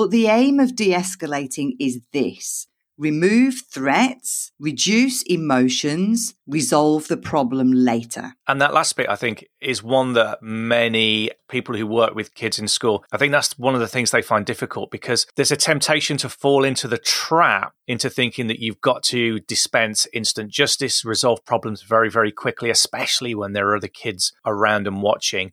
But the aim of de escalating is this remove threats, reduce emotions, resolve the problem later. And that last bit, I think, is one that many people who work with kids in school, I think that's one of the things they find difficult because there's a temptation to fall into the trap into thinking that you've got to dispense instant justice, resolve problems very, very quickly, especially when there are other kids around and watching.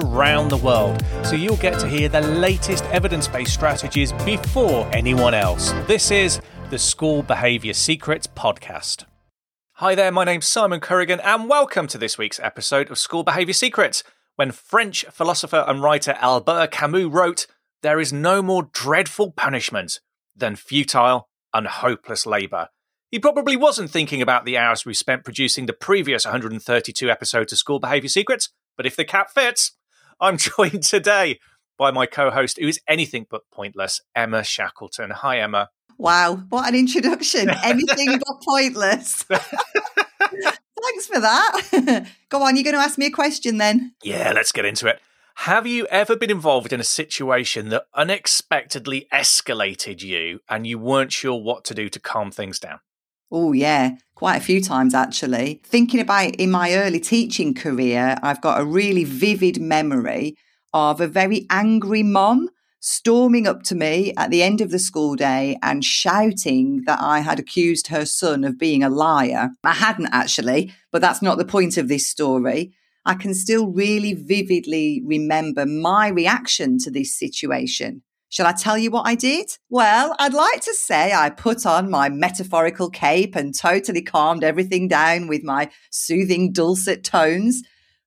the world, so you'll get to hear the latest evidence based strategies before anyone else. This is the School Behaviour Secrets Podcast. Hi there, my name's Simon Corrigan, and welcome to this week's episode of School Behaviour Secrets. When French philosopher and writer Albert Camus wrote, There is no more dreadful punishment than futile and hopeless labour. He probably wasn't thinking about the hours we spent producing the previous 132 episodes of School Behaviour Secrets, but if the cap fits, I'm joined today by my co host, who is anything but pointless, Emma Shackleton. Hi, Emma. Wow, what an introduction. Anything but pointless. Thanks for that. Go on, you're going to ask me a question then. Yeah, let's get into it. Have you ever been involved in a situation that unexpectedly escalated you and you weren't sure what to do to calm things down? Oh, yeah, quite a few times actually. Thinking about in my early teaching career, I've got a really vivid memory of a very angry mom storming up to me at the end of the school day and shouting that I had accused her son of being a liar. I hadn't actually, but that's not the point of this story. I can still really vividly remember my reaction to this situation. Shall I tell you what I did? Well, I'd like to say I put on my metaphorical cape and totally calmed everything down with my soothing dulcet tones.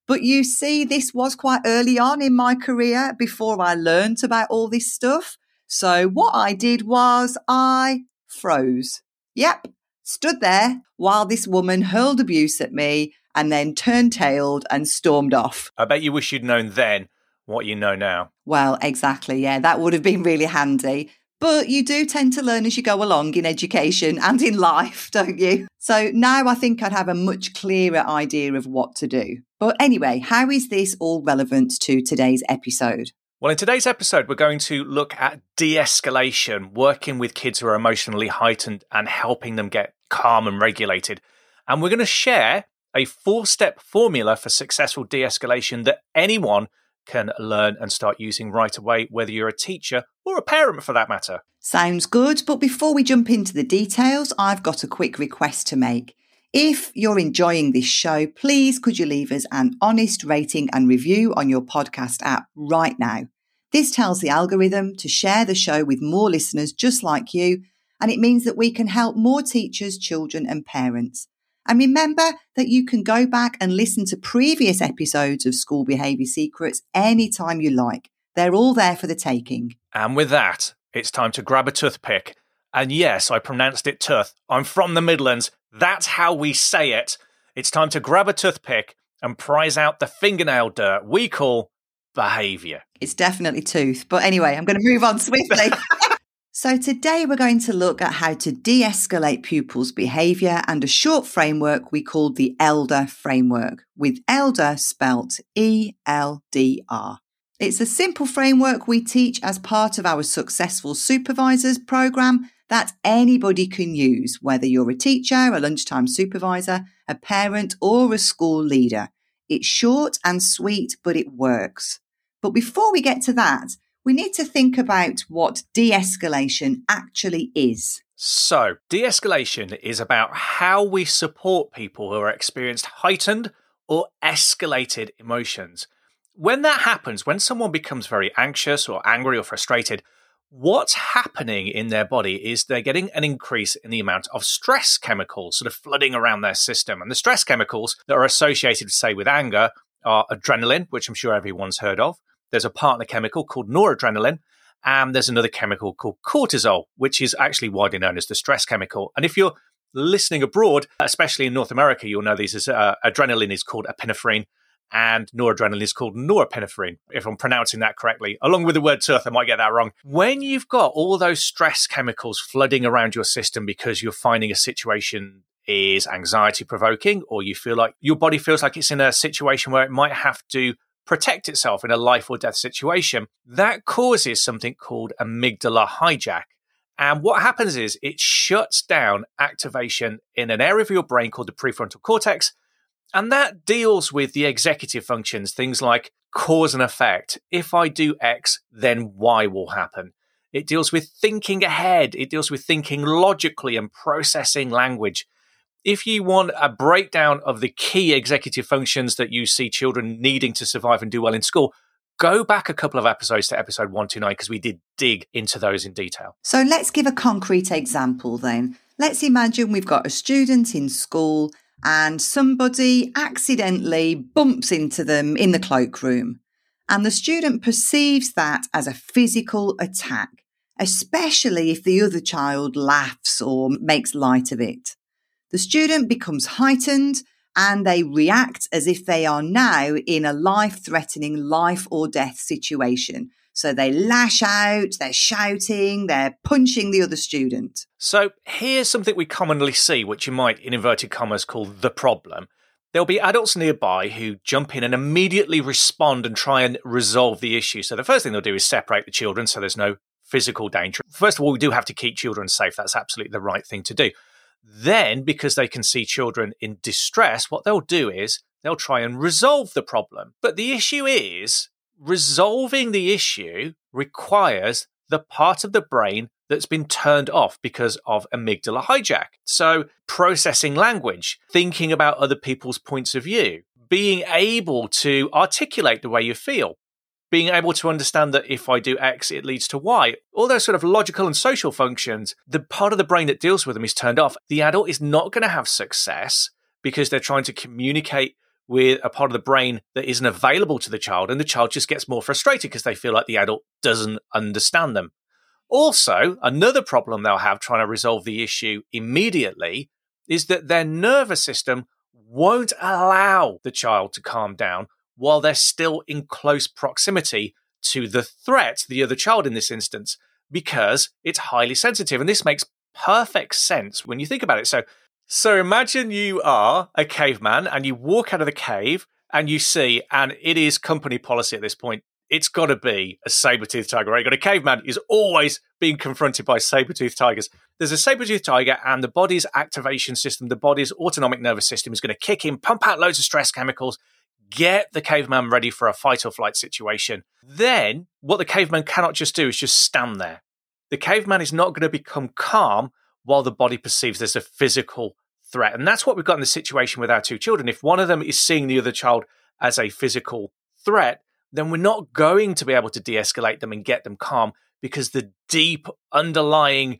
But you see, this was quite early on in my career before I learnt about all this stuff. So what I did was I froze. Yep, stood there while this woman hurled abuse at me and then turned tailed and stormed off. I bet you wish you'd known then what you know now. Well, exactly. Yeah, that would have been really handy. But you do tend to learn as you go along in education and in life, don't you? So now I think I'd have a much clearer idea of what to do. But anyway, how is this all relevant to today's episode? Well, in today's episode, we're going to look at de escalation, working with kids who are emotionally heightened and helping them get calm and regulated. And we're going to share a four step formula for successful de escalation that anyone can learn and start using right away, whether you're a teacher or a parent for that matter. Sounds good. But before we jump into the details, I've got a quick request to make. If you're enjoying this show, please could you leave us an honest rating and review on your podcast app right now? This tells the algorithm to share the show with more listeners just like you, and it means that we can help more teachers, children, and parents. And remember that you can go back and listen to previous episodes of School Behaviour Secrets anytime you like. They're all there for the taking. And with that, it's time to grab a toothpick. And yes, I pronounced it tooth. I'm from the Midlands. That's how we say it. It's time to grab a toothpick and prize out the fingernail dirt we call behaviour. It's definitely tooth. But anyway, I'm going to move on swiftly. So, today we're going to look at how to de escalate pupils' behaviour and a short framework we call the ELDR framework, with ELDR spelt E L D R. It's a simple framework we teach as part of our Successful Supervisors programme that anybody can use, whether you're a teacher, a lunchtime supervisor, a parent, or a school leader. It's short and sweet, but it works. But before we get to that, we need to think about what de escalation actually is. So, de escalation is about how we support people who are experienced heightened or escalated emotions. When that happens, when someone becomes very anxious or angry or frustrated, what's happening in their body is they're getting an increase in the amount of stress chemicals sort of flooding around their system. And the stress chemicals that are associated, say, with anger are adrenaline, which I'm sure everyone's heard of, there's a partner chemical called noradrenaline, And there's another chemical called cortisol, which is actually widely known as the stress chemical. And if you're listening abroad, especially in North America, you'll know these as uh, adrenaline is called epinephrine and noradrenaline is called norepinephrine, if I'm pronouncing that correctly. Along with the word tooth, I might get that wrong. When you've got all those stress chemicals flooding around your system because you're finding a situation is anxiety provoking, or you feel like your body feels like it's in a situation where it might have to protect itself in a life or death situation, that causes something called amygdala hijack. And what happens is it shuts down activation in an area of your brain called the prefrontal cortex. And that deals with the executive functions, things like cause and effect. If I do X, then Y will happen. It deals with thinking ahead. It deals with thinking logically and processing language. If you want a breakdown of the key executive functions that you see children needing to survive and do well in school, go back a couple of episodes to episode 129 because we did dig into those in detail. So let's give a concrete example then. Let's imagine we've got a student in school and somebody accidentally bumps into them in the cloakroom. And the student perceives that as a physical attack, especially if the other child laughs or makes light of it. The student becomes heightened and they react as if they are now in a life threatening life or death situation. So they lash out, they're shouting, they're punching the other student. So here's something we commonly see, which you might, in inverted commas, call the problem. There'll be adults nearby who jump in and immediately respond and try and resolve the issue. So the first thing they'll do is separate the children so there's no physical danger. First of all, we do have to keep children safe. That's absolutely the right thing to do. Then, because they can see children in distress, what they'll do is they'll try and resolve the problem. But the issue is resolving the issue requires the part of the brain that's been turned off because of amygdala hijack. So, processing language, thinking about other people's points of view, being able to articulate the way you feel, being able to understand that if I do X, it leads to Y. All those sort of logical and social functions, the part of the brain that deals with them is turned off. The adult is not going to have success because they're trying to communicate with a part of the brain that isn't available to the child, and the child just gets more frustrated because they feel like the adult doesn't understand them. Also, another problem they'll have trying to resolve the issue immediately is that their nervous system won't allow the child to calm down while they're still in close proximity to the threat, the other child in this instance, because it's highly sensitive. And this makes perfect sense when you think about it. So, so imagine you are a caveman and you walk out of the cave and you see, and it is company policy at this point. It's got to be a saber-toothed tiger, right? You got a caveman is always being confronted by saber-toothed tigers. There's a saber-toothed tiger, and the body's activation system, the body's autonomic nervous system, is going to kick in, pump out loads of stress chemicals, get the caveman ready for a fight or flight situation. Then, what the caveman cannot just do is just stand there. The caveman is not going to become calm while the body perceives there's a physical threat. And that's what we've got in the situation with our two children. If one of them is seeing the other child as a physical threat, then we're not going to be able to de escalate them and get them calm because the deep underlying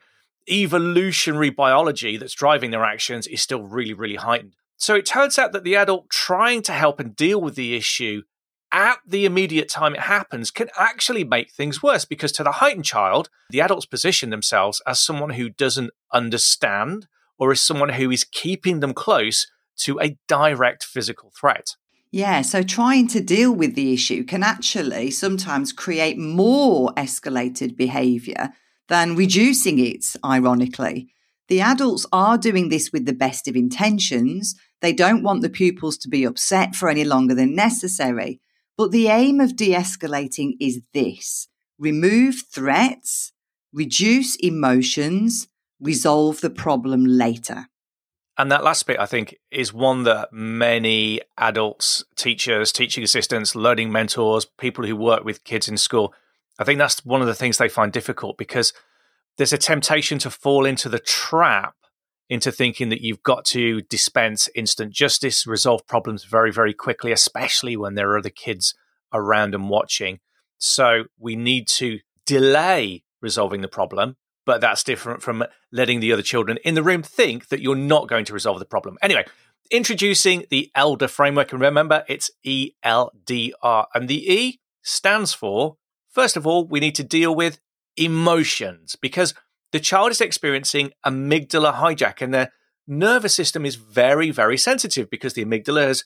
evolutionary biology that's driving their actions is still really, really heightened. So it turns out that the adult trying to help and deal with the issue at the immediate time it happens can actually make things worse because to the heightened child, the adults position themselves as someone who doesn't understand or as someone who is keeping them close to a direct physical threat. Yeah, so trying to deal with the issue can actually sometimes create more escalated behavior than reducing it, ironically. The adults are doing this with the best of intentions. They don't want the pupils to be upset for any longer than necessary. But the aim of de escalating is this remove threats, reduce emotions, resolve the problem later. And that last bit, I think, is one that many adults, teachers, teaching assistants, learning mentors, people who work with kids in school, I think that's one of the things they find difficult because there's a temptation to fall into the trap into thinking that you've got to dispense instant justice, resolve problems very, very quickly, especially when there are other kids around and watching. So we need to delay resolving the problem, but that's different from letting the other children in the room think that you're not going to resolve the problem. Anyway, introducing the ELDR framework. And remember, it's E L D R. And the E stands for, first of all, we need to deal with emotions because the child is experiencing amygdala hijack and their nervous system is very, very sensitive because the amygdala has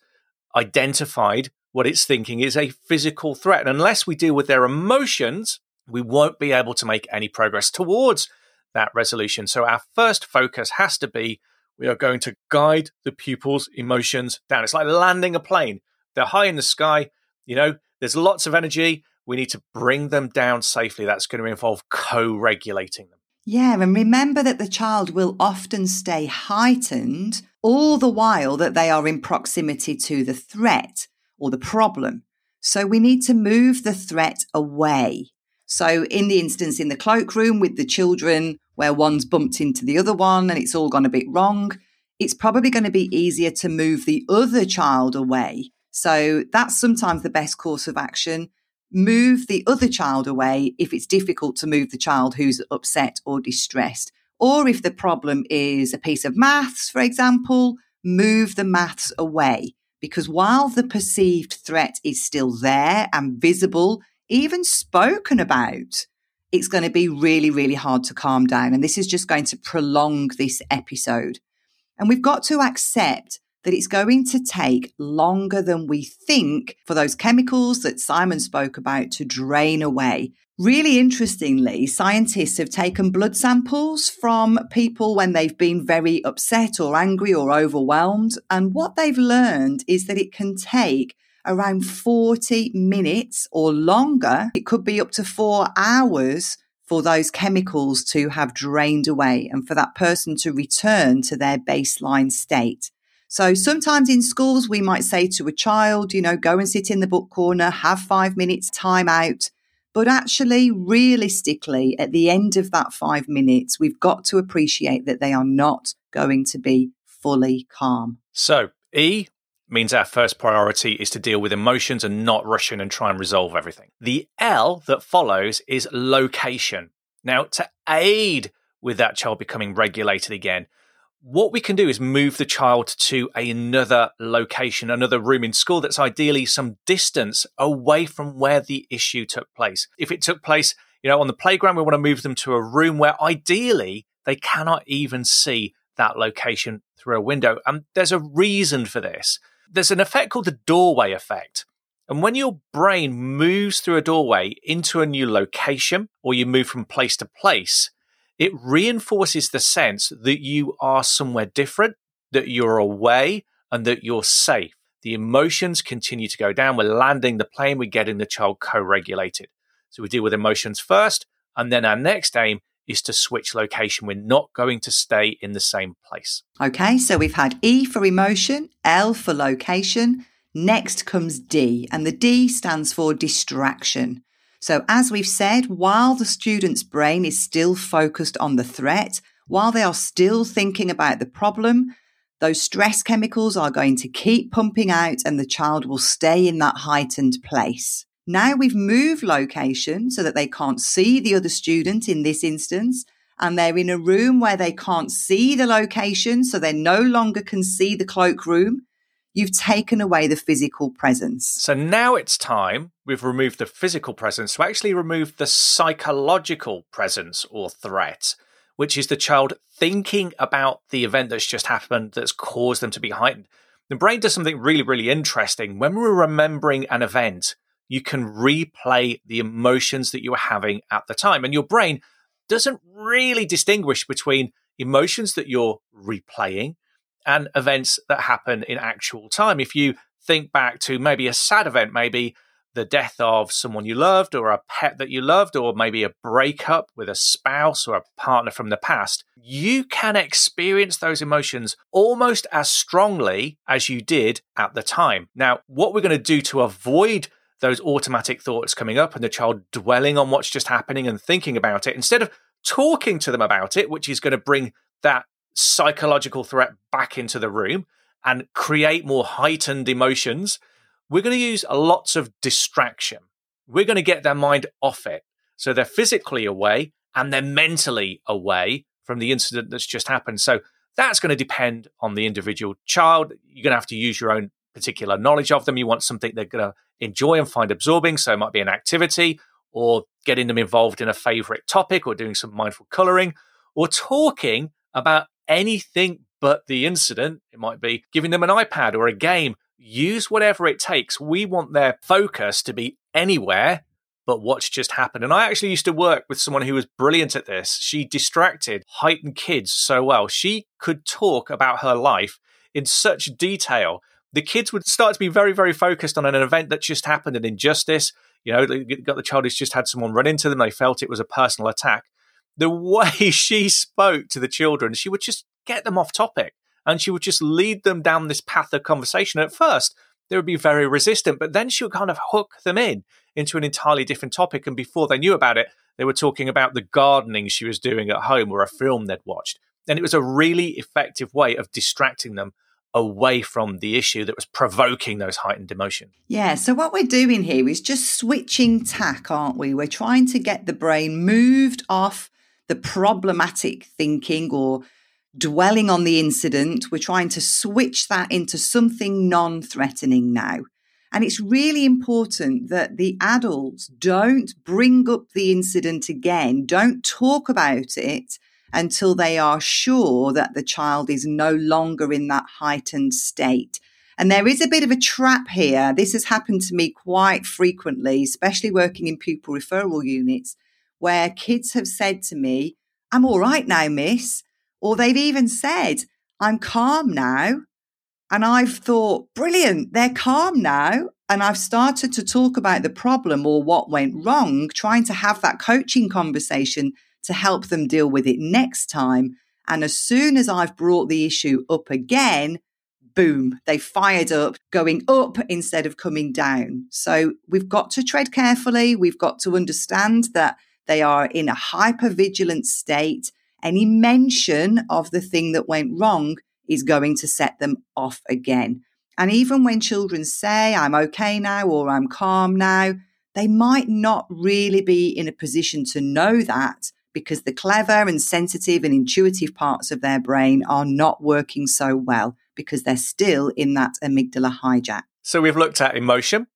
identified what it's thinking is a physical threat. And unless we deal with their emotions, we won't be able to make any progress towards that resolution. So our first focus has to be we are going to guide the pupil's emotions down. It's like landing a plane. They're high in the sky, you know, there's lots of energy. We need to bring them down safely. That's going to involve co regulating them. Yeah, and remember that the child will often stay heightened all the while that they are in proximity to the threat or the problem. So we need to move the threat away. So, in the instance in the cloakroom with the children where one's bumped into the other one and it's all gone a bit wrong, it's probably going to be easier to move the other child away. So, that's sometimes the best course of action. Move the other child away if it's difficult to move the child who's upset or distressed. Or if the problem is a piece of maths, for example, move the maths away. Because while the perceived threat is still there and visible, even spoken about, it's going to be really, really hard to calm down. And this is just going to prolong this episode. And we've got to accept that it's going to take longer than we think for those chemicals that Simon spoke about to drain away. Really interestingly, scientists have taken blood samples from people when they've been very upset or angry or overwhelmed. And what they've learned is that it can take around 40 minutes or longer. It could be up to four hours for those chemicals to have drained away and for that person to return to their baseline state. So sometimes in schools, we might say to a child, you know, go and sit in the book corner, have five minutes time out. But actually, realistically, at the end of that five minutes, we've got to appreciate that they are not going to be fully calm. So, E, means our first priority is to deal with emotions and not rush in and try and resolve everything. The L that follows is location. Now, to aid with that child becoming regulated again, what we can do is move the child to another location, another room in school that's ideally some distance away from where the issue took place. If it took place, you know, on the playground, we want to move them to a room where ideally they cannot even see that location through a window. And there's a reason for this there's an effect called the doorway effect. And when your brain moves through a doorway into a new location or you move from place to place, it reinforces the sense that you are somewhere different, that you're away, and that you're safe. The emotions continue to go down. We're landing the plane, we're getting the child co regulated. So we deal with emotions first. And then our next aim is to switch location. We're not going to stay in the same place. Okay, so we've had E for emotion, L for location. Next comes D, and the D stands for distraction. So, as we've said, while the student's brain is still focused on the threat, while they are still thinking about the problem, those stress chemicals are going to keep pumping out and the child will stay in that heightened place. Now we've moved location so that they can't see the other student in this instance. And they're in a room where they can't see the location, so they no longer can see the cloakroom. You've taken away the physical presence. So now it's time, we've removed the physical presence, to actually remove the psychological presence or threat, which is the child thinking about the event that's just happened that's caused them to be heightened. The brain does something really, really interesting. When we're remembering an event, you can replay the emotions that you were having at the time. And your brain doesn't really distinguish between emotions that you're replaying and events that happen in actual time. If you think back to maybe a sad event, maybe the death of someone you loved or a pet that you loved, or maybe a breakup with a spouse or a partner from the past, you can experience those emotions almost as strongly as you did at the time. Now, what we're going to do to avoid those automatic thoughts coming up and the child dwelling on what's just happening and thinking about it instead of talking to them about it, which is going to bring that psychological threat back into the room and create more heightened emotions. We're going to use lots of distraction. We're going to get their mind off it. So they're physically away and they're mentally away from the incident that's just happened. So that's going to depend on the individual child. You're going to have to use your own particular knowledge of them. You want something they're going to enjoy and find absorbing. So it might be an activity or getting them involved in a favorite topic or doing some mindful coloring or talking about anything but the incident. It might be giving them an iPad or a game. Use whatever it takes. We want their focus to be anywhere but what's just happened. And I actually used to work with someone who was brilliant at this. She distracted heightened kids so well. She could talk about her life in such detail. The kids would start to be very, very focused on an event that just happened, an injustice. You know, got the child who's just had someone run into them. They felt it was a personal attack. The way she spoke to the children, she would just get them off topic and she would just lead them down this path of conversation. At first, they would be very resistant, but then she would kind of hook them in into an entirely different topic. And before they knew about it, they were talking about the gardening she was doing at home or a film they'd watched. And it was a really effective way of distracting them away from the issue that was provoking those heightened emotions. Yeah, so what we're doing here is just switching tack, aren't we? We're trying to get the brain moved off the problematic thinking or dwelling on the incident. We're trying to switch that into something non threatening now. And it's really important that the adults don't bring up the incident again, don't talk about it until they are sure that the child is no longer in that heightened state. And there is a bit of a trap here. This has happened to me quite frequently, especially working in pupil referral units, where kids have said to me, I'm all right now, miss. Or they've even said, I'm calm now. And I've thought, brilliant, they're calm now. And I've started to talk about the problem or what went wrong, trying to have that coaching conversation to help them deal with it next time. And as soon as I've brought the issue up again, boom, they fired up, going up instead of coming down. So we've got to tread carefully. We've got to understand that they are in a hyper vigilant state. Any mention of the thing that went wrong is going to set them off again. And even when children say, I'm okay now or I'm calm now, they might not really be in a position to know that because the clever and sensitive and intuitive parts of their brain are not working so well because they're still in that amygdala hijack. So we've looked at emotion,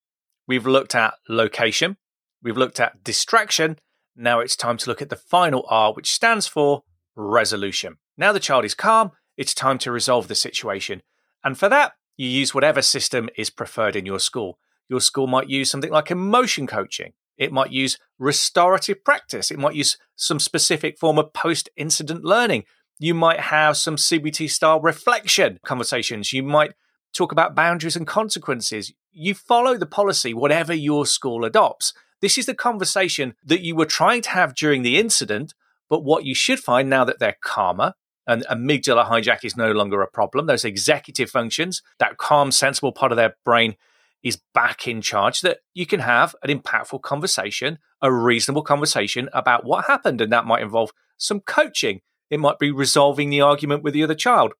we've looked at location, we've looked at distraction. Now it's time to look at the final R, which stands for resolution. Now the child is calm, it's time to resolve the situation. And for that, you use whatever system is preferred in your school. Your school might use something like emotion coaching. It might use restorative practice. It might use some specific form of post incident learning. You might have some CBT style reflection conversations. You might talk about boundaries and consequences. You follow the policy, whatever your school adopts. This is the conversation that you were trying to have during the incident, but what you should find now that they're calmer and amygdala hijack is no longer a problem, those executive functions, that calm, sensible part of their brain is back in charge, that you can have an impactful conversation, a reasonable conversation about what happened. And that might involve some coaching. It might be resolving the argument with the other child.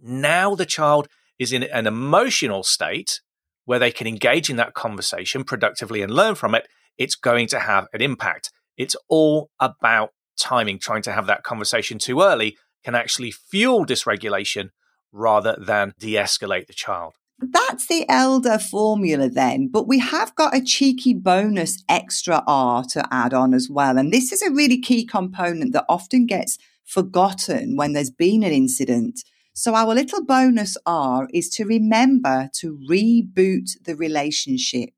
Now the child is in an emotional state where they can engage in that conversation productively and learn from it. It's going to have an impact. It's all about timing. Trying to have that conversation too early can actually fuel dysregulation rather than de escalate the child. That's the ELDR formula then, but we have got a cheeky bonus extra R to add on as well. And this is a really key component that often gets forgotten when there's been an incident. So, our little bonus R is to remember to reboot the relationship.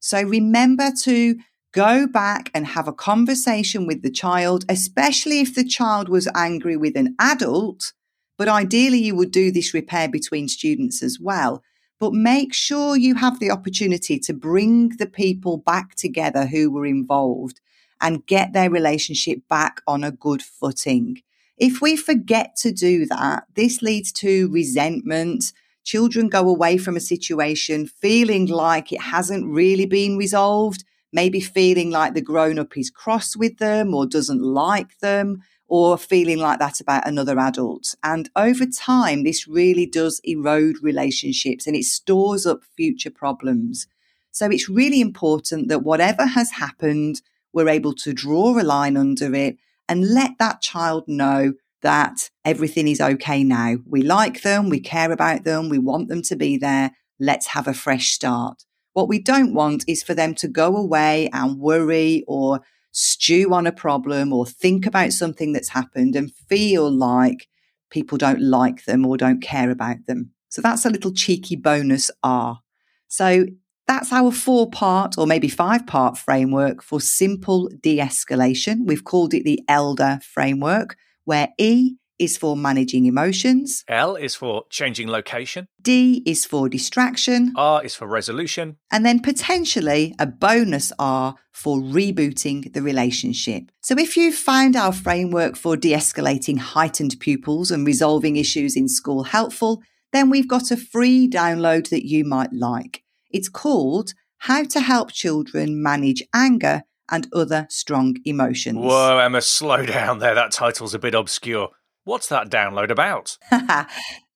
So, remember to go back and have a conversation with the child, especially if the child was angry with an adult. But ideally, you would do this repair between students as well but make sure you have the opportunity to bring the people back together who were involved and get their relationship back on a good footing. If we forget to do that, this leads to resentment. Children go away from a situation feeling like it hasn't really been resolved, maybe feeling like the grown up is cross with them or doesn't like them or feeling like that about another adult. And over time, this really does erode relationships and it stores up future problems. So it's really important that whatever has happened, we're able to draw a line under it and let that child know that everything is okay now. We like them, we care about them, we want them to be there. Let's have a fresh start. What we don't want is for them to go away and worry or stew on a problem or think about something that's happened and feel like people don't like them or don't care about them. So that's a little cheeky bonus R. So that's our four part or maybe five part framework for simple de escalation. We've called it the ELDR framework, where E is for managing emotions. L is for changing location. D is for distraction. R is for resolution. And then potentially a bonus R for rebooting the relationship. So if you found our framework for de escalating heightened pupils and resolving issues in school helpful, then we've got a free download that you might like. It's called How to Help Children Manage Anger and Other Strong Emotions. Whoa, Emma, slow down there. That title's a bit obscure. What's that download about?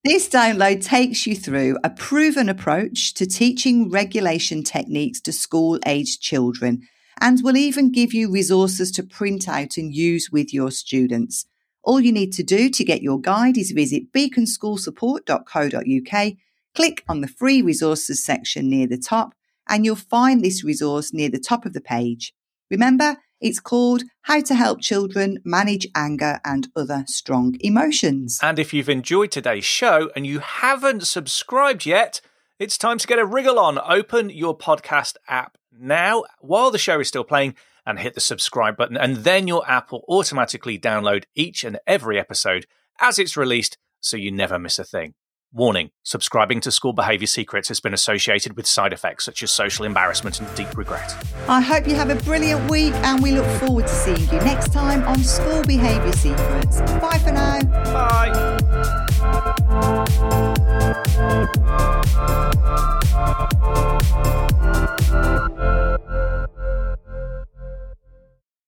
this download takes you through a proven approach to teaching regulation techniques to school aged children and will even give you resources to print out and use with your students. All you need to do to get your guide is visit beaconschoolsupport.co.uk, click on the free resources section near the top, and you'll find this resource near the top of the page. Remember, it's called How to Help Children Manage Anger and Other Strong Emotions. And if you've enjoyed today's show and you haven't subscribed yet, it's time to get a wriggle on. Open your podcast app now while the show is still playing and hit the subscribe button, and then your app will automatically download each and every episode as it's released so you never miss a thing. Warning subscribing to School Behaviour Secrets has been associated with side effects such as social embarrassment and deep regret. I hope you have a brilliant week and we look forward to seeing you next time on School Behaviour Secrets. Bye for now. Bye.